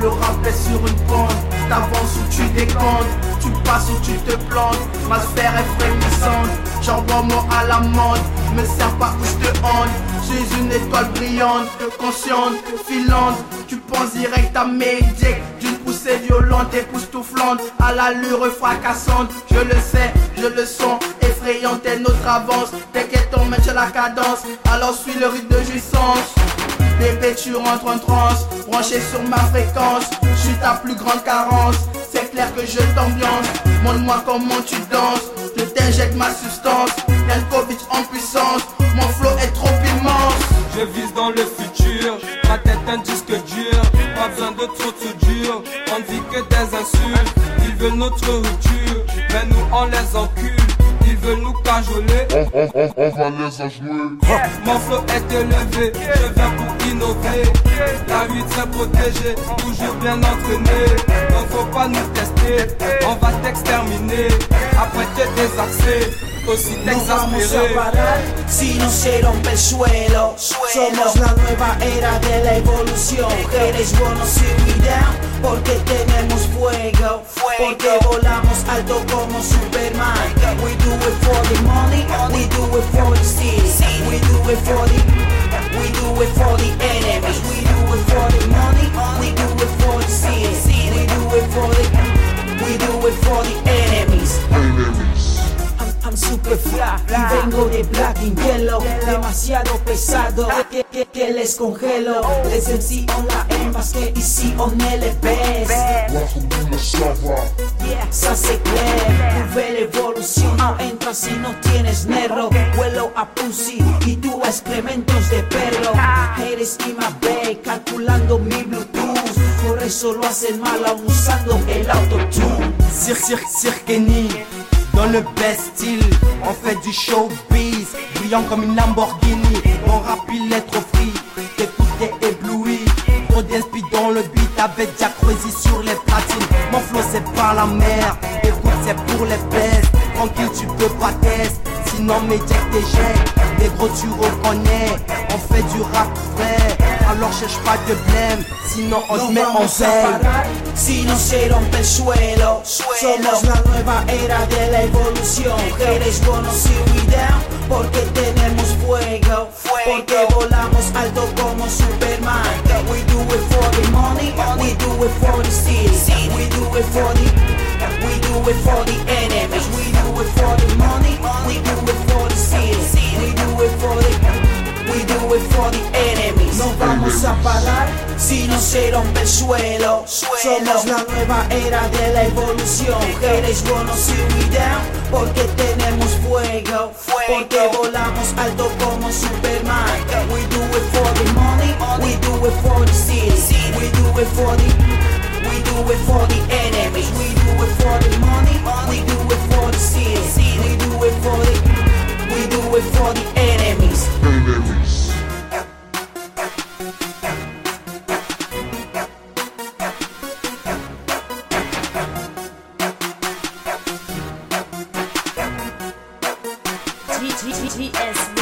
sur une pente, t'avances ou tu décomptes, tu passes ou tu te plantes, ma sphère est frémissante, j'envoie moi à la mode, me sers pas où je te hante, suis une étoile brillante, consciente, filante, tu penses direct à médic, d'une poussée violente, époustouflante, à l'allure fracassante, je le sais, je le sens, effrayante est notre avance, t'inquiète on met la cadence, alors suis le rythme de jouissance. Bébé, tu rentres en transe, branché sur ma fréquence. Je suis ta plus grande carence. C'est clair que je t'ambiance. Montre-moi comment tu danses. Je t'injecte ma substance. Covid en puissance. Mon flow est trop immense. Je vise dans le futur. Ma tête un disque dur. Pas besoin de trop tout dur. On dit que des insultes. Ils veulent notre rupture. Mais nous on les encule veulent nous cajoler. On, on, on, on va les en jouer. Mon flow est élevé, je viens pour innover. La vie très protégée, toujours bien entraîné. Donc faut pas nous tester, on va t'exterminer. Après te désaxer. aussi no vamos a parar si no se rompe el suelo. Somos la nueva era de la evolución. Eres bueno si porque tenemos fuego. Porque volamos alto como Superman. I'm, super fly. Y vengo de black and yellow Demasiado pesado que, que, que les congelo. Les MC on la que ici on les best Ça c'est clair, nouvelle évolution No entras si no tienes nerro. Vuelo a pussy y tú a excrementos de perro. Eres bay calculando mi bluetooth. Por eso lo hacen mal aún usando el autotune. Cirque, cirque, cirque, dans le best style. On fait du showbiz, brillant comme une Lamborghini. Mon rap il est trop free, t'écoutes ébloui. Trop d'inspi dans le beat avec Jack sur les platines. Mon flow c'est pas la mer, écoute c'est pour les best. Tranquille tu peux pas tester, sinon mes jacks t'éjectent. Les gros tu reconnais, on fait du rap vrai. Alors cherche pas de blême, sinon on te met en se rompe el suelo, somos la nueva era de la evolución. Eres si we down, porque tenemos fuego, porque volamos alto como Superman. We do it for the money, we do it for the city, we do it for the, we do it for the enemies, we do it for the money, we do it for the city, we do it for the, we do it for the a si no se rompe el suelo. Somos la nueva era de la evolución. Bueno si we down porque tenemos fuego. Porque volamos alto como Superman. G G S